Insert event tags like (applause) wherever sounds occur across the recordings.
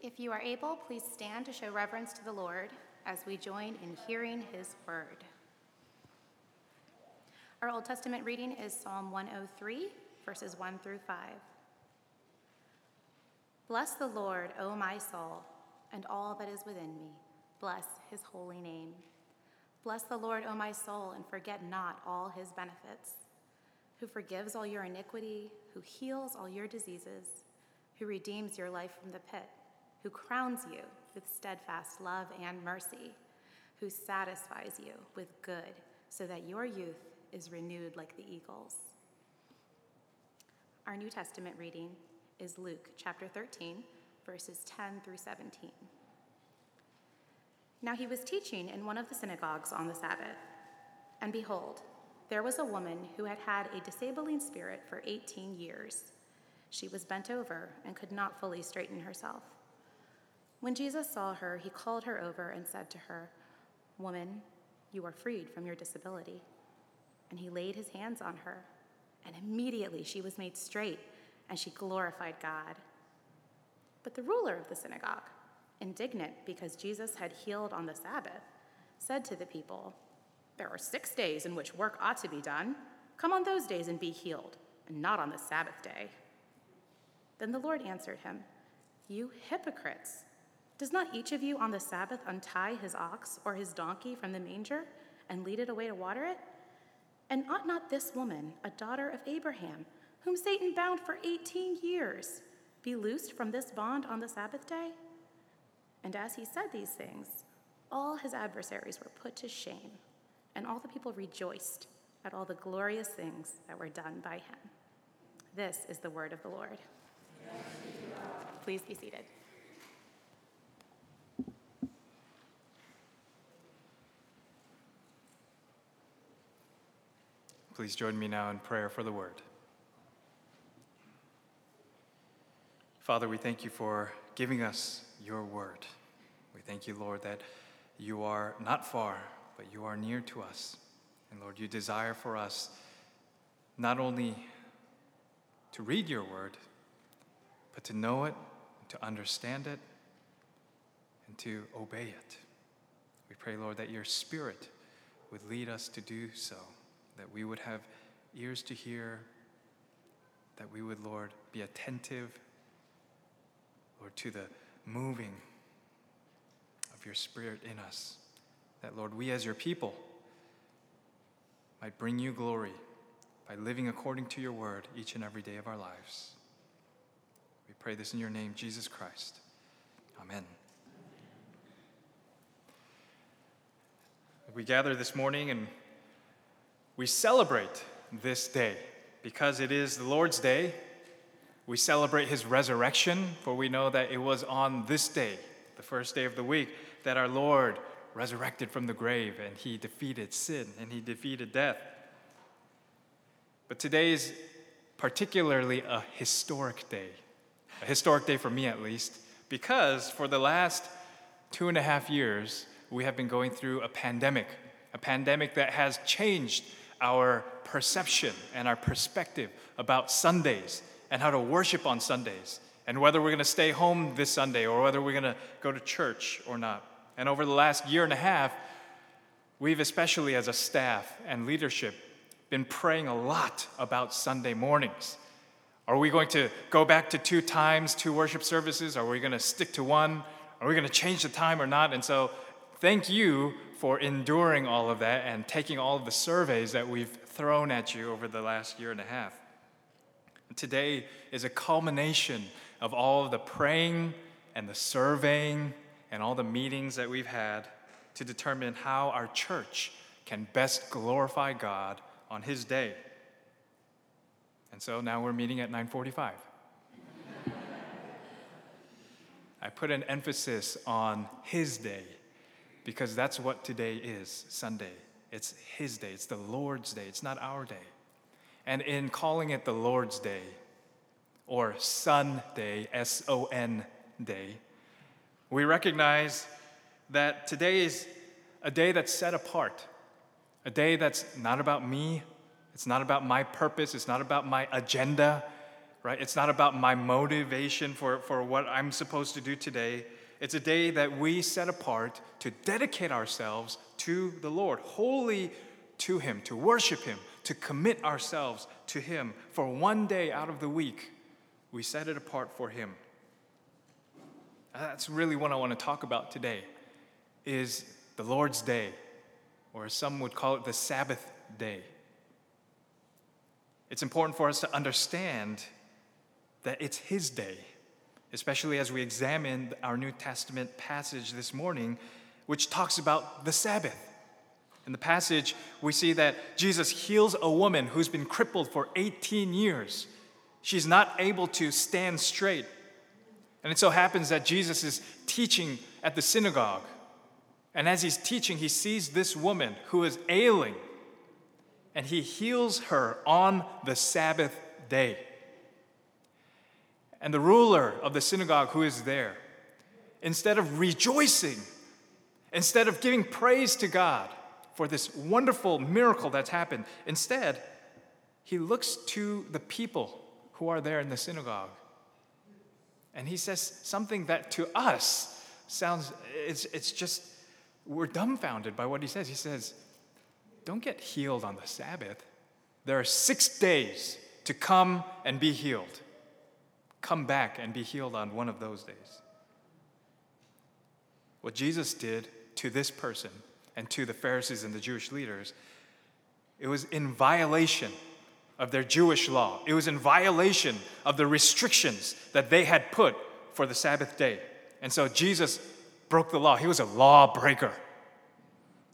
If you are able, please stand to show reverence to the Lord as we join in hearing his word. Our Old Testament reading is Psalm 103, verses 1 through 5. Bless the Lord, O my soul, and all that is within me. Bless his holy name. Bless the Lord, O my soul, and forget not all his benefits, who forgives all your iniquity, who heals all your diseases, who redeems your life from the pit who crowns you with steadfast love and mercy, who satisfies you with good, so that your youth is renewed like the eagles. Our New Testament reading is Luke chapter 13, verses 10 through 17. Now he was teaching in one of the synagogues on the Sabbath, and behold, there was a woman who had had a disabling spirit for 18 years. She was bent over and could not fully straighten herself. When Jesus saw her, he called her over and said to her, Woman, you are freed from your disability. And he laid his hands on her, and immediately she was made straight, and she glorified God. But the ruler of the synagogue, indignant because Jesus had healed on the Sabbath, said to the people, There are six days in which work ought to be done. Come on those days and be healed, and not on the Sabbath day. Then the Lord answered him, You hypocrites! Does not each of you on the Sabbath untie his ox or his donkey from the manger and lead it away to water it? And ought not this woman, a daughter of Abraham, whom Satan bound for 18 years, be loosed from this bond on the Sabbath day? And as he said these things, all his adversaries were put to shame, and all the people rejoiced at all the glorious things that were done by him. This is the word of the Lord. Please be seated. Please join me now in prayer for the word. Father, we thank you for giving us your word. We thank you, Lord, that you are not far, but you are near to us. And Lord, you desire for us not only to read your word, but to know it, to understand it, and to obey it. We pray, Lord, that your spirit would lead us to do so that we would have ears to hear, that we would, Lord, be attentive, Lord, to the moving of your Spirit in us. That, Lord, we as your people might bring you glory by living according to your word each and every day of our lives. We pray this in your name, Jesus Christ. Amen. We gather this morning and we celebrate this day because it is the Lord's day. We celebrate his resurrection, for we know that it was on this day, the first day of the week, that our Lord resurrected from the grave and he defeated sin and he defeated death. But today is particularly a historic day, a historic day for me at least, because for the last two and a half years, we have been going through a pandemic, a pandemic that has changed our perception and our perspective about Sundays and how to worship on Sundays and whether we're going to stay home this Sunday or whether we're going to go to church or not. And over the last year and a half, we've, especially as a staff and leadership, been praying a lot about Sunday mornings. Are we going to go back to two times, two worship services? Are we going to stick to one? Are we going to change the time or not? And so, thank you for enduring all of that and taking all of the surveys that we've thrown at you over the last year and a half. Today is a culmination of all of the praying and the surveying and all the meetings that we've had to determine how our church can best glorify God on his day. And so now we're meeting at 945. (laughs) I put an emphasis on his day because that's what today is Sunday. It's His day, it's the Lord's day, it's not our day. And in calling it the Lord's day, or Sunday, S O N day, we recognize that today is a day that's set apart, a day that's not about me, it's not about my purpose, it's not about my agenda, right? It's not about my motivation for, for what I'm supposed to do today. It's a day that we set apart to dedicate ourselves to the Lord, wholly to Him, to worship Him, to commit ourselves to Him for one day out of the week. We set it apart for Him. That's really what I want to talk about today is the Lord's Day, or some would call it the Sabbath day. It's important for us to understand that it's His day, especially as we examine our New Testament passage this morning, which talks about the Sabbath. In the passage, we see that Jesus heals a woman who's been crippled for 18 years. She's not able to stand straight. And it so happens that Jesus is teaching at the synagogue. And as he's teaching, he sees this woman who is ailing, and he heals her on the Sabbath day. And the ruler of the synagogue who is there, instead of rejoicing, instead of giving praise to God for this wonderful miracle that's happened, instead, he looks to the people who are there in the synagogue. And he says something that to us sounds, it's, it's just, we're dumbfounded by what he says. He says, Don't get healed on the Sabbath. There are six days to come and be healed come back and be healed on one of those days. What Jesus did to this person and to the Pharisees and the Jewish leaders, it was in violation of their Jewish law. It was in violation of the restrictions that they had put for the Sabbath day. And so Jesus broke the law. He was a lawbreaker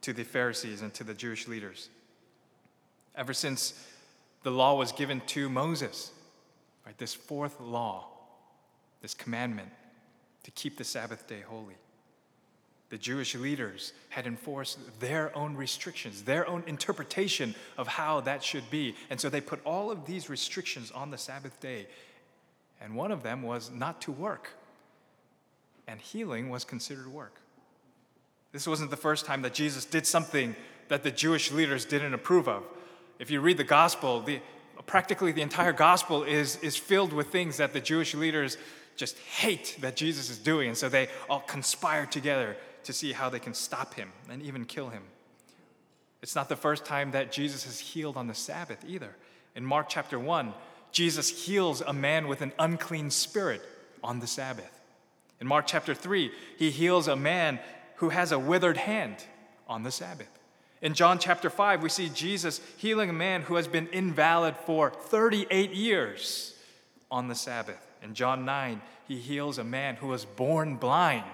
to the Pharisees and to the Jewish leaders. Ever since the law was given to Moses, Right? This fourth law, this commandment to keep the Sabbath day holy. The Jewish leaders had enforced their own restrictions, their own interpretation of how that should be. And so they put all of these restrictions on the Sabbath day. And one of them was not to work. And healing was considered work. This wasn't the first time that Jesus did something that the Jewish leaders didn't approve of. If you read the gospel, the, practically the entire gospel is, is filled with things that the Jewish leaders just hate that Jesus is doing. And so they all conspire together to see how they can stop him and even kill him. It's not the first time that Jesus has healed on the Sabbath either. In Mark chapter 1, Jesus heals a man with an unclean spirit on the Sabbath. In Mark chapter 3, he heals a man who has a withered hand on the Sabbath. In John chapter 5, we see Jesus healing a man who has been invalid for 38 years on the Sabbath. In John 9, he heals a man who was born blind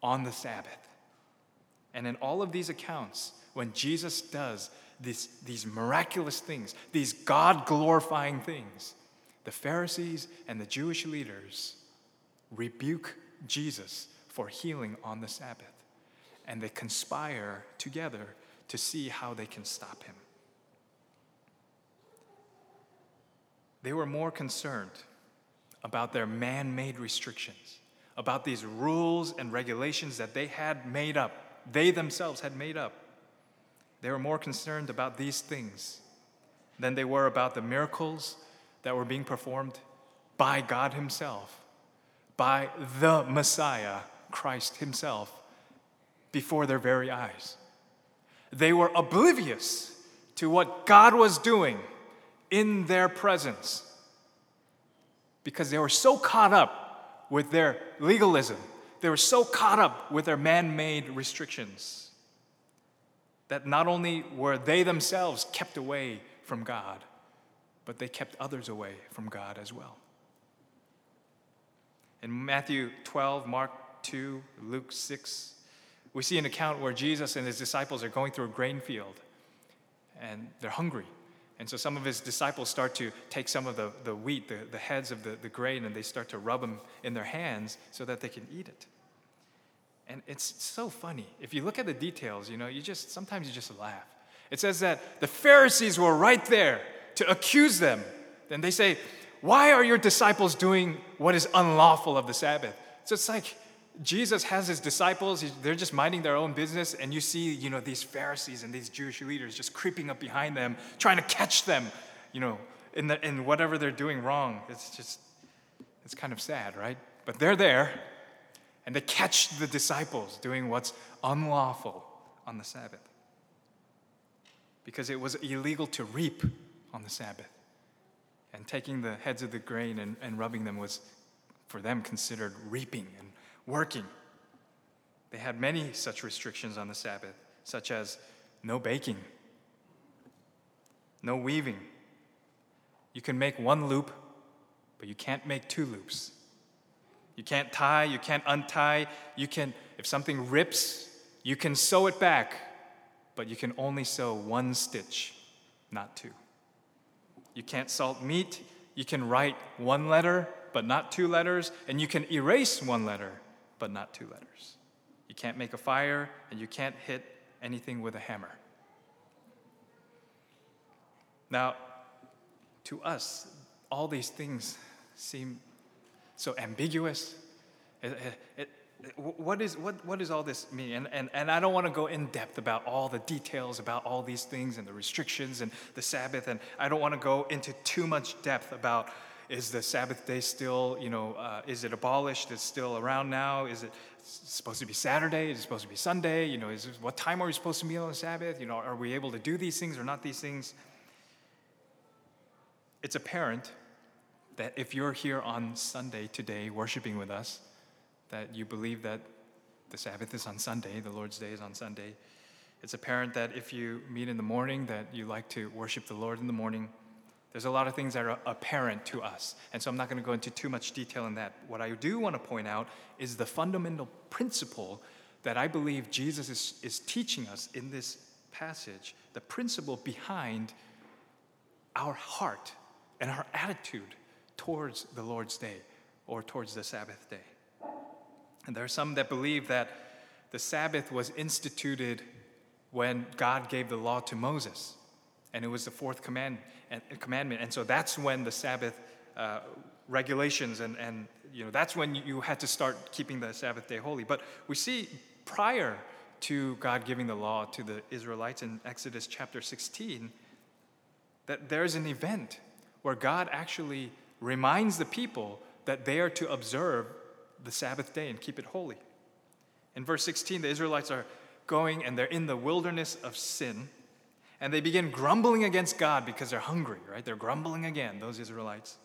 on the Sabbath. And in all of these accounts, when Jesus does this, these miraculous things, these God glorifying things, the Pharisees and the Jewish leaders rebuke Jesus for healing on the Sabbath. And they conspire together to see how they can stop him. They were more concerned about their man made restrictions, about these rules and regulations that they had made up, they themselves had made up. They were more concerned about these things than they were about the miracles that were being performed by God Himself, by the Messiah, Christ Himself, before their very eyes. They were oblivious to what God was doing in their presence because they were so caught up with their legalism, they were so caught up with their man made restrictions that not only were they themselves kept away from God, but they kept others away from God as well. In Matthew 12, Mark 2, Luke 6, we see an account where Jesus and his disciples are going through a grain field and they're hungry. And so some of his disciples start to take some of the, the wheat, the, the heads of the, the grain, and they start to rub them in their hands so that they can eat it. And it's so funny. If you look at the details, you know, you just sometimes you just laugh. It says that the Pharisees were right there to accuse them. Then they say, Why are your disciples doing what is unlawful of the Sabbath? So it's like, Jesus has his disciples, they're just minding their own business, and you see, you know, these Pharisees and these Jewish leaders just creeping up behind them, trying to catch them, you know, in, the, in whatever they're doing wrong. It's just, it's kind of sad, right? But they're there, and they catch the disciples doing what's unlawful on the Sabbath. Because it was illegal to reap on the Sabbath. And taking the heads of the grain and, and rubbing them was, for them, considered reaping and working. They had many such restrictions on the Sabbath, such as no baking, no weaving. You can make one loop, but you can't make two loops. You can't tie, you can't untie. You can, if something rips, you can sew it back, but you can only sew one stitch, not two. You can't salt meat. You can write one letter, but not two letters. And you can erase one letter, but not two letters. You can't make a fire, and you can't hit anything with a hammer. Now, to us, all these things seem so ambiguous. It, it, it, what, is, what, what does all this mean? And, and, and I don't want to go in depth about all the details about all these things and the restrictions and the Sabbath. And I don't want to go into too much depth about is the Sabbath day still, you know, uh, is it abolished? Is still around now? Is it supposed to be Saturday? Is it supposed to be Sunday? You know, is it, what time are we supposed to meet on the Sabbath? You know, are we able to do these things or not these things? It's apparent that if you're here on Sunday today worshiping with us, that you believe that the Sabbath is on Sunday, the Lord's Day is on Sunday. It's apparent that if you meet in the morning, that you like to worship the Lord in the morning. There's a lot of things that are apparent to us. And so I'm not going to go into too much detail in that. What I do want to point out is the fundamental principle that I believe Jesus is, is teaching us in this passage, the principle behind our heart and our attitude towards the Lord's day or towards the Sabbath day. And there are some that believe that the Sabbath was instituted when God gave the law to Moses, and it was the fourth command, commandment. And so that's when the Sabbath uh, regulations and, and you know that's when you had to start keeping the Sabbath day holy. But we see prior to God giving the law to the Israelites in Exodus chapter 16 that there's an event where God actually reminds the people that they are to observe the Sabbath day and keep it holy. In verse 16, the Israelites are going and they're in the wilderness of sin, and they begin grumbling against God because they're hungry, right? They're grumbling again, those Israelites.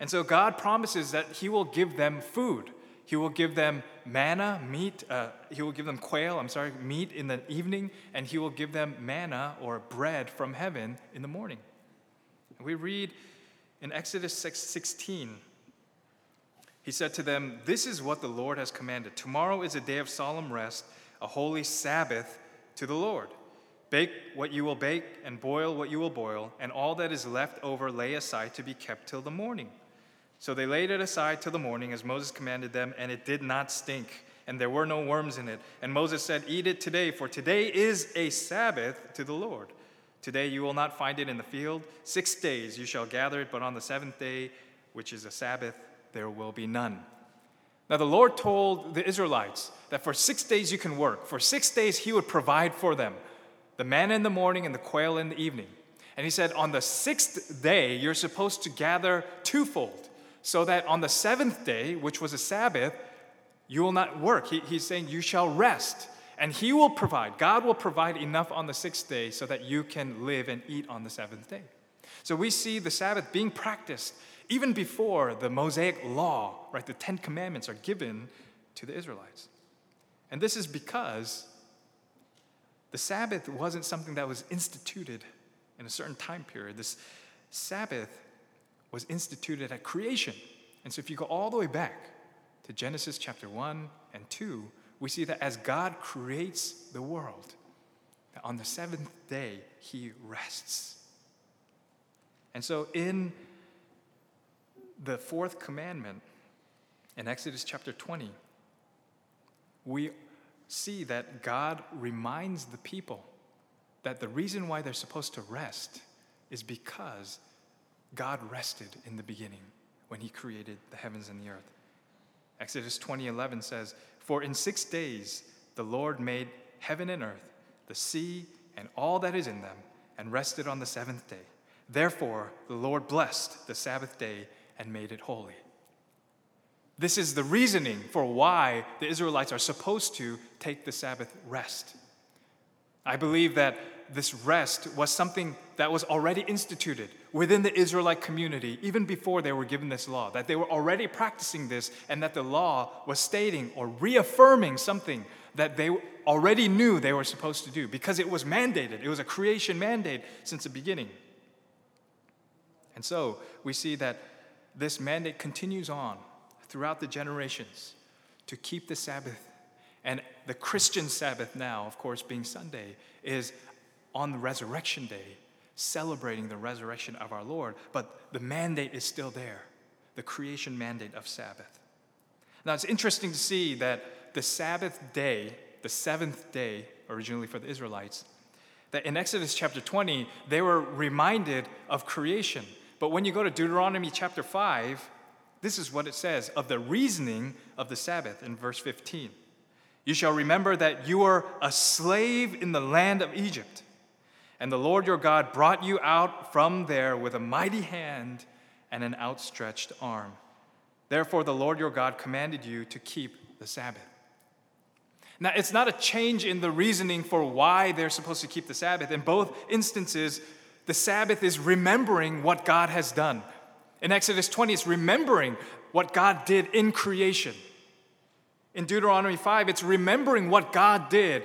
And so God promises that He will give them food. He will give them manna, meat. Uh, he will give them quail, I'm sorry, meat in the evening, and He will give them manna or bread from heaven in the morning. We read in Exodus 6, 16, he said to them, This is what the Lord has commanded. Tomorrow is a day of solemn rest, a holy Sabbath to the Lord. Bake what you will bake, and boil what you will boil, and all that is left over lay aside to be kept till the morning. So they laid it aside till the morning, as Moses commanded them, and it did not stink, and there were no worms in it. And Moses said, Eat it today, for today is a Sabbath to the Lord. Today you will not find it in the field. Six days you shall gather it, but on the seventh day, which is a Sabbath, there will be none. Now, the Lord told the Israelites that for six days you can work. For six days, He would provide for them the manna in the morning and the quail in the evening. And He said, on the sixth day, you're supposed to gather twofold, so that on the seventh day, which was a Sabbath, you will not work. He, he's saying, You shall rest. And He will provide, God will provide enough on the sixth day so that you can live and eat on the seventh day. So we see the Sabbath being practiced even before the Mosaic law, right? The Ten Commandments are given to the Israelites. And this is because the Sabbath wasn't something that was instituted in a certain time period. This Sabbath was instituted at creation. And so if you go all the way back to Genesis chapter 1 and 2, we see that as God creates the world, on the seventh day, he rests. And so in the fourth commandment, in Exodus chapter 20, we see that God reminds the people that the reason why they're supposed to rest is because God rested in the beginning when he created the heavens and the earth. Exodus 20:11 says, "For in 6 days the Lord made heaven and earth, the sea and all that is in them, and rested on the seventh day. Therefore, the Lord blessed the Sabbath day and made it holy. This is the reasoning for why the Israelites are supposed to take the Sabbath rest. I believe that this rest was something that was already instituted within the Israelite community even before they were given this law, that they were already practicing this, and that the law was stating or reaffirming something that they already knew they were supposed to do because it was mandated. It was a creation mandate since the beginning. And so we see that this mandate continues on throughout the generations to keep the Sabbath. And the Christian Sabbath now, of course, being Sunday, is on the resurrection day, celebrating the resurrection of our Lord. But the mandate is still there the creation mandate of Sabbath. Now, it's interesting to see that the Sabbath day, the seventh day, originally for the Israelites, that in Exodus chapter 20, they were reminded of creation. But when you go to Deuteronomy chapter 5, this is what it says of the reasoning of the Sabbath in verse 15. You shall remember that you were a slave in the land of Egypt, and the Lord your God brought you out from there with a mighty hand and an outstretched arm. Therefore, the Lord your God commanded you to keep the Sabbath. Now, it's not a change in the reasoning for why they're supposed to keep the Sabbath. In both instances, the Sabbath is remembering what God has done. In Exodus 20, it's remembering what God did in creation. In Deuteronomy 5, it's remembering what God did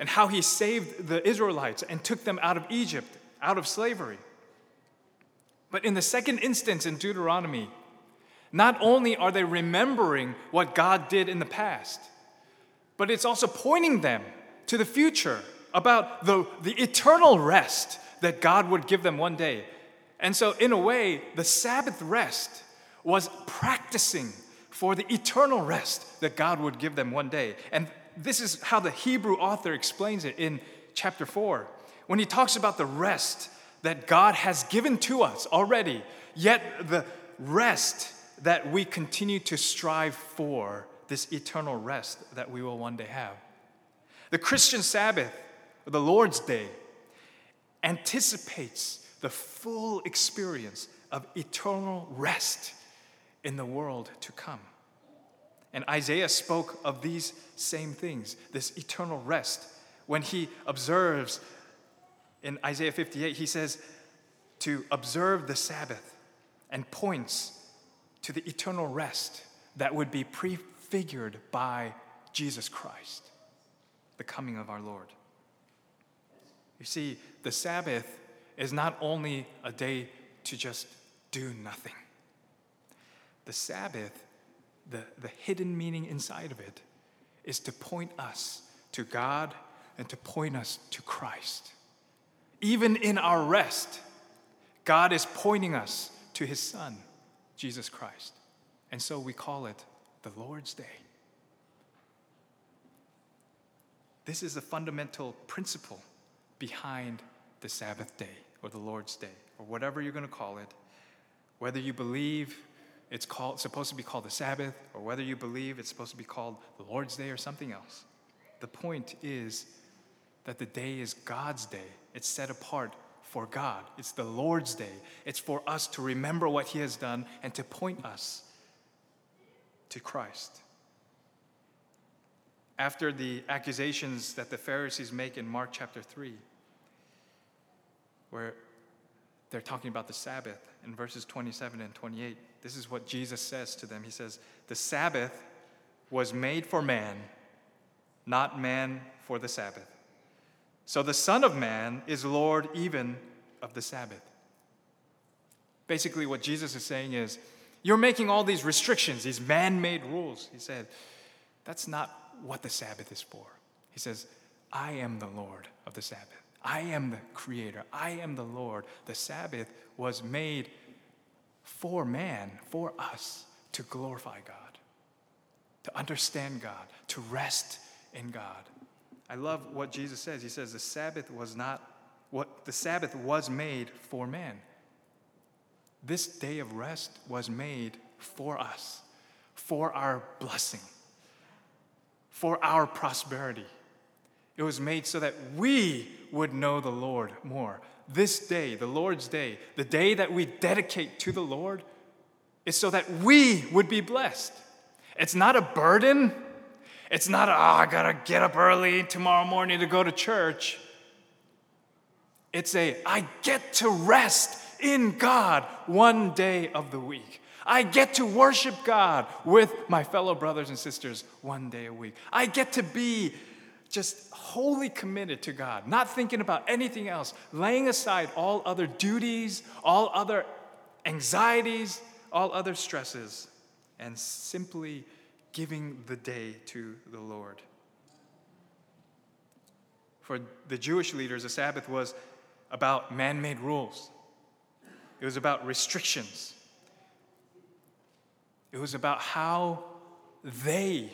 and how he saved the Israelites and took them out of Egypt, out of slavery. But in the second instance in Deuteronomy, not only are they remembering what God did in the past, but it's also pointing them to the future about the, the eternal rest that God would give them one day. And so, in a way, the Sabbath rest was practicing for the eternal rest that God would give them one day. And this is how the Hebrew author explains it in chapter 4 when he talks about the rest that God has given to us already, yet the rest that we continue to strive for, this eternal rest that we will one day have. The Christian Sabbath, the Lord's Day, anticipates the full experience of eternal rest in the world to come. And Isaiah spoke of these same things, this eternal rest, when he observes in Isaiah 58, he says to observe the Sabbath and points to the eternal rest that would be prefigured by Jesus Christ, the coming of our Lord. You see, the Sabbath is not only a day to just do nothing. The Sabbath, the, the hidden meaning inside of it, is to point us to God and to point us to Christ. Even in our rest, God is pointing us to his Son, Jesus Christ. And so we call it the Lord's Day. This is a fundamental principle behind the Sabbath day or the Lord's day or whatever you're going to call it. Whether you believe it's called, supposed to be called the Sabbath or whether you believe it's supposed to be called the Lord's day or something else. The point is that the day is God's day. It's set apart for God. It's the Lord's day. It's for us to remember what He has done and to point us to Christ after the accusations that the Pharisees make in Mark chapter 3, where they're talking about the Sabbath in verses 27 and 28. This is what Jesus says to them. He says, The Sabbath was made for man, not man for the Sabbath. So the Son of Man is Lord even of the Sabbath. Basically, what Jesus is saying is, You're making all these restrictions, these man made rules. He said, That's not what the Sabbath is for. He says, I am the Lord of the Sabbath. I am the creator. I am the Lord. The Sabbath was made for man, for us, to glorify God, to understand God, to rest in God. I love what Jesus says. He says the Sabbath was not what the Sabbath was made for man. This day of rest was made for us, for our blessing for our prosperity. It was made so that we would know the Lord more. This day, the Lord's day, the day that we dedicate to the Lord, is so that we would be blessed. It's not a burden. It's not, oh, I gotta get up early tomorrow morning to go to church. It's a, I get to rest in God one day of the week. I get to worship God with my fellow brothers and sisters one day a week. I get to be just wholly committed to God, not thinking about anything else, laying aside all other duties, all other anxieties, all other stresses, and simply giving the day to the Lord. For the Jewish leaders, the Sabbath was about man made rules, it was about restrictions, it was about how they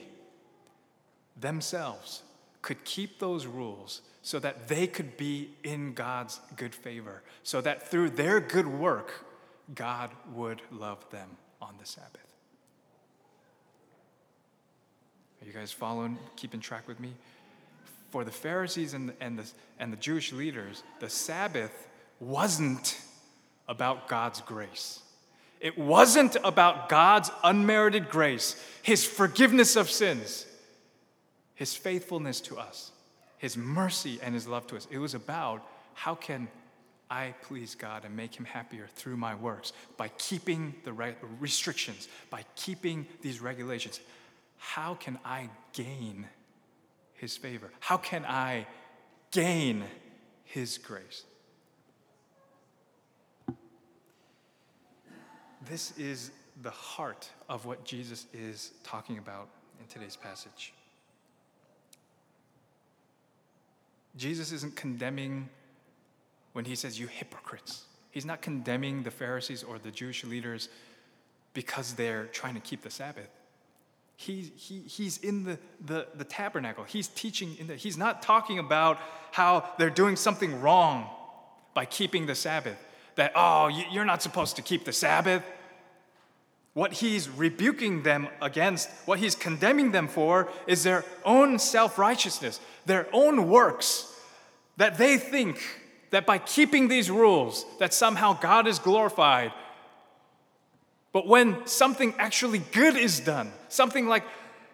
themselves could keep those rules so that they could be in God's good favor, so that through their good work, God would love them on the Sabbath. Are you guys following, keeping track with me? For the Pharisees and, and, the, and the Jewish leaders, the Sabbath wasn't about God's grace. It wasn't about God's unmerited grace, His forgiveness of sins, His faithfulness to us, His mercy and His love to us. It was about how can I please God and make Him happier through my works by keeping the right restrictions, by keeping these regulations. How can I gain His favor? How can I gain His grace? This is the heart of what Jesus is talking about in today's passage. Jesus isn't condemning when he says, You hypocrites. He's not condemning the Pharisees or the Jewish leaders because they're trying to keep the Sabbath. He, he, he's in the, the, the tabernacle. He's teaching in the, he's not talking about how they're doing something wrong by keeping the Sabbath. That, oh, you're not supposed to keep the Sabbath. What he's rebuking them against, what he's condemning them for, is their own self righteousness, their own works, that they think that by keeping these rules, that somehow God is glorified. But when something actually good is done, something like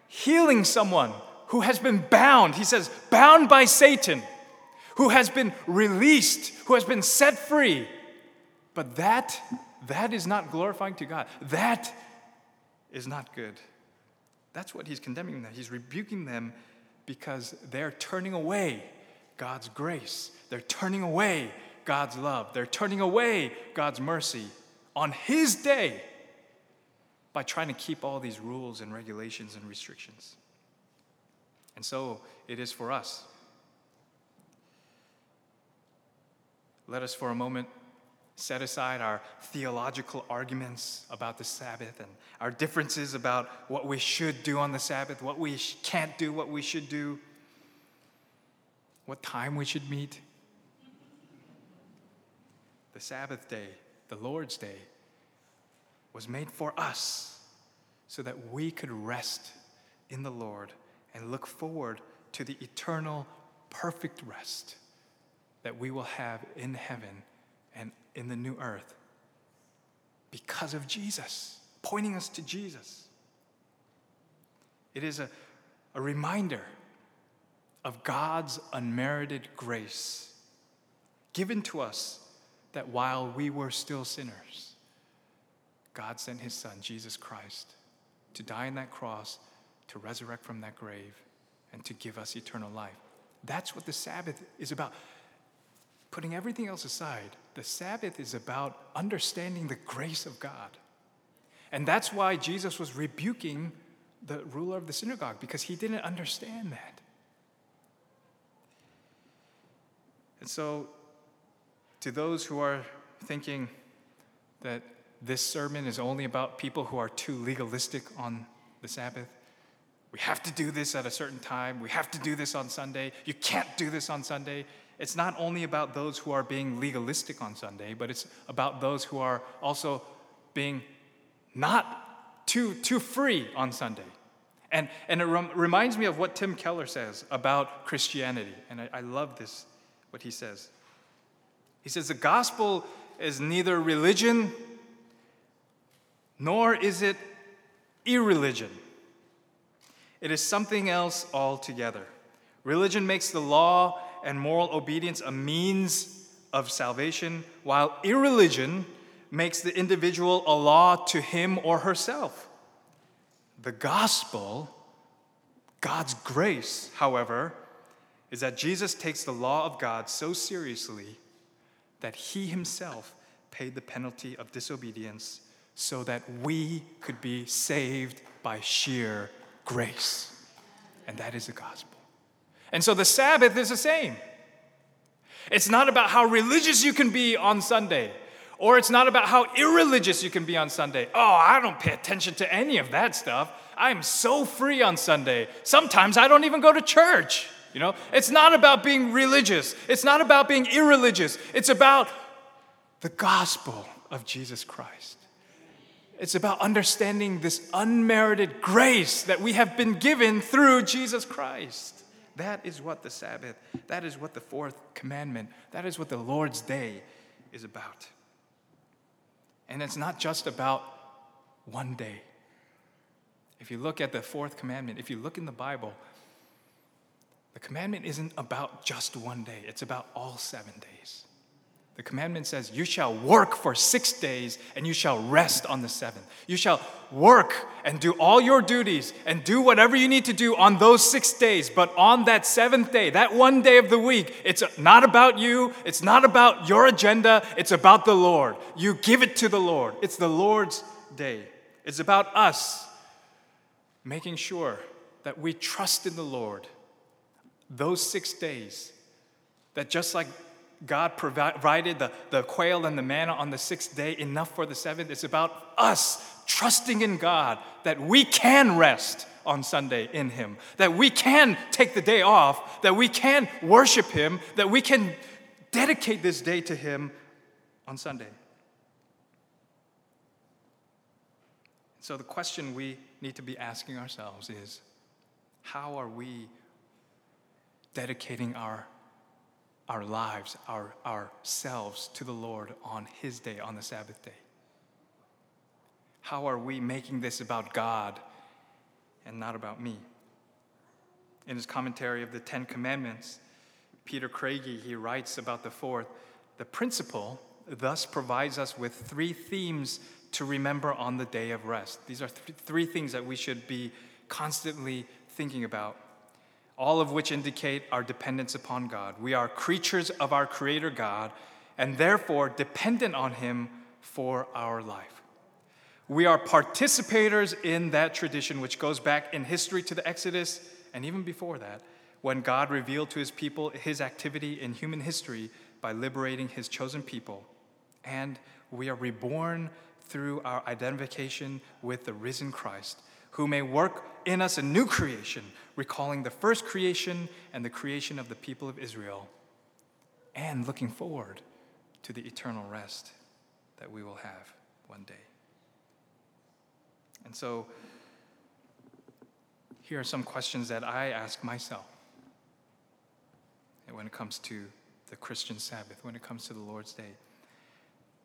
healing someone who has been bound, he says, bound by Satan, who has been released, who has been set free, but that that is not glorifying to God. That is not good. That's what he's condemning them. He's rebuking them because they're turning away God's grace. They're turning away God's love. They're turning away God's mercy on his day by trying to keep all these rules and regulations and restrictions. And so it is for us. Let us for a moment set aside our theological arguments about the Sabbath and our differences about what we should do on the Sabbath, what we can't do, what we should do, what time we should meet. The Sabbath day, the Lord's day, was made for us so that we could rest in the Lord and look forward to the eternal, perfect rest that we will have in heaven in the new earth because of Jesus, pointing us to Jesus. It is a, a reminder of God's unmerited grace given to us that while we were still sinners, God sent his son, Jesus Christ, to die on that cross, to resurrect from that grave, and to give us eternal life. That's what the Sabbath is about. Putting everything else aside, the Sabbath is about understanding the grace of God. And that's why Jesus was rebuking the ruler of the synagogue, because he didn't understand that. And so, to those who are thinking that this sermon is only about people who are too legalistic on the Sabbath, we have to do this at a certain time, we have to do this on Sunday, you can't do this on Sunday. It's not only about those who are being legalistic on Sunday, but it's about those who are also being not too, too free on Sunday. And, and it rem- reminds me of what Tim Keller says about Christianity. And I, I love this, what he says. He says, The gospel is neither religion nor is it irreligion. It is something else altogether. Religion makes the law and moral obedience a means of salvation, while irreligion makes the individual a law to him or herself. The gospel, God's grace, however, is that Jesus takes the law of God so seriously that he himself paid the penalty of disobedience so that we could be saved by sheer grace. And that is the gospel. And so the Sabbath is the same. It's not about how religious you can be on Sunday, or it's not about how irreligious you can be on Sunday. Oh, I don't pay attention to any of that stuff. I'm so free on Sunday. Sometimes I don't even go to church. You know, it's not about being religious. It's not about being irreligious. It's about the gospel of Jesus Christ. It's about understanding this unmerited grace that we have been given through Jesus Christ. That is what the Sabbath, that is what the fourth commandment, that is what the Lord's day is about. And it's not just about one day. If you look at the fourth commandment, if you look in the Bible, the commandment isn't about just one day, it's about all seven days. The commandment says, You shall work for six days and you shall rest on the seventh. You shall work and do all your duties and do whatever you need to do on those six days. But on that seventh day, that one day of the week, it's not about you, it's not about your agenda, it's about the Lord. You give it to the Lord. It's the Lord's day. It's about us making sure that we trust in the Lord those six days. That just like God provided the, the quail and the manna on the sixth day, enough for the seventh. It's about us trusting in God that we can rest on Sunday in Him, that we can take the day off, that we can worship Him, that we can dedicate this day to Him on Sunday. So, the question we need to be asking ourselves is how are we dedicating our our lives, our ourselves to the Lord on His day, on the Sabbath day? How are we making this about God and not about me? In his commentary of the Ten Commandments, Peter Craigie, he writes about the fourth, the principle thus provides us with three themes to remember on the day of rest. These are th- three things that we should be constantly thinking about all of which indicate our dependence upon God. We are creatures of our Creator God and therefore dependent on Him for our life. We are participators in that tradition, which goes back in history to the Exodus and even before that, when God revealed to His people His activity in human history by liberating His chosen people. And we are reborn through our identification with the risen Christ who may work in us a new creation, recalling the first creation and the creation of the people of Israel, and looking forward to the eternal rest that we will have one day. And so, here are some questions that I ask myself when it comes to the Christian Sabbath, when it comes to the Lord's Day.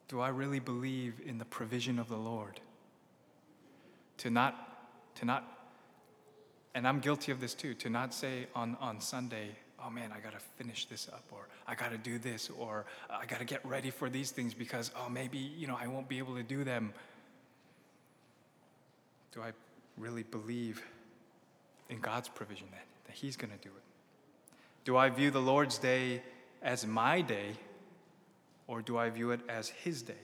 Do I really believe in the provision of the Lord? To not to not, and I'm guilty of this too, to not say on, on Sunday, oh man, I got to finish this up, or I got to do this, or I got to get ready for these things because, oh, maybe, you know, I won't be able to do them. Do I really believe in God's provision that, that He's going to do it? Do I view the Lord's day as my day, or do I view it as His day?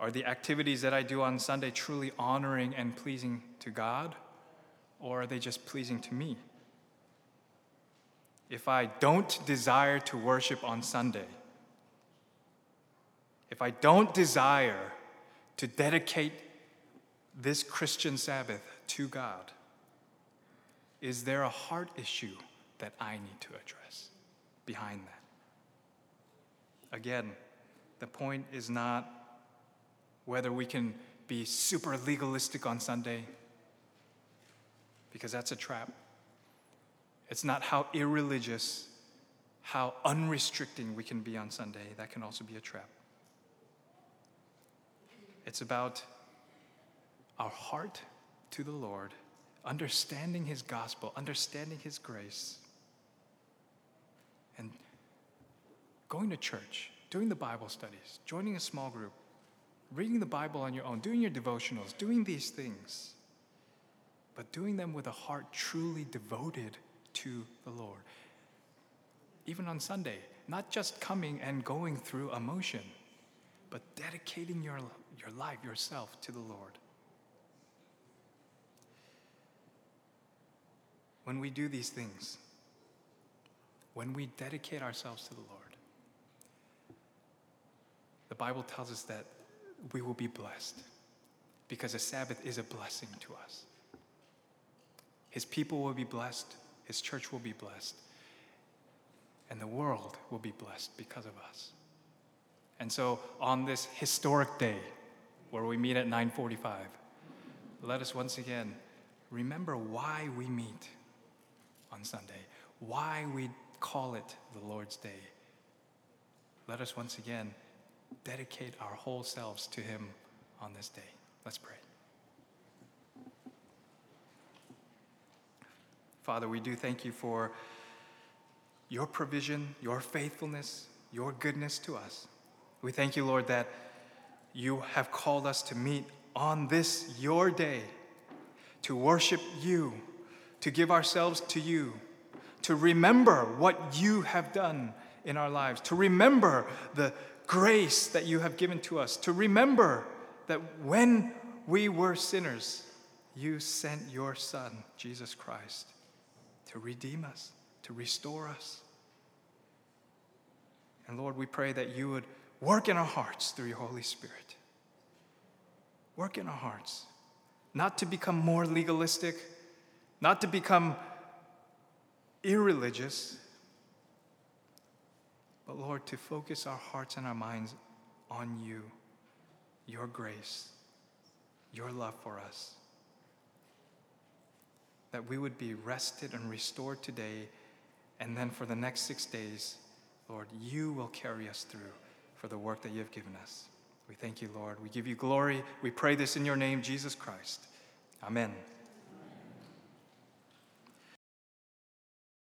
Are the activities that I do on Sunday truly honoring and pleasing to God, or are they just pleasing to me? If I don't desire to worship on Sunday, if I don't desire to dedicate this Christian Sabbath to God, is there a heart issue that I need to address behind that? Again, the point is not whether we can be super legalistic on Sunday because that's a trap. It's not how irreligious, how unrestricting we can be on Sunday. That can also be a trap. It's about our heart to the Lord, understanding His gospel, understanding His grace, and going to church, doing the Bible studies, joining a small group, reading the Bible on your own, doing your devotionals, doing these things, but doing them with a heart truly devoted to the Lord. Even on Sunday, not just coming and going through emotion, but dedicating your, your life, yourself to the Lord. When we do these things, when we dedicate ourselves to the Lord, the Bible tells us that we will be blessed because a Sabbath is a blessing to us. His people will be blessed, His church will be blessed, and the world will be blessed because of us. And so on this historic day where we meet at 9:45, let us once again remember why we meet on Sunday, why we call it the Lord's Day. Let us once again dedicate our whole selves to Him on this day. Let's pray. Father, we do thank you for your provision, your faithfulness, your goodness to us. We thank you, Lord, that you have called us to meet on this your day, to worship you, to give ourselves to you, to remember what you have done in our lives, to remember the grace that you have given to us, to remember that when we were sinners, you sent your Son, Jesus Christ, to redeem us, to restore us. And Lord, we pray that you would work in our hearts through your Holy Spirit. Work in our hearts, not to become more legalistic, not to become irreligious, but Lord, to focus our hearts and our minds on you, your grace, your love for us. That we would be rested and restored today, and then for the next six days, Lord, you will carry us through for the work that you have given us. We thank you, Lord. We give you glory. We pray this in your name, Jesus Christ. Amen.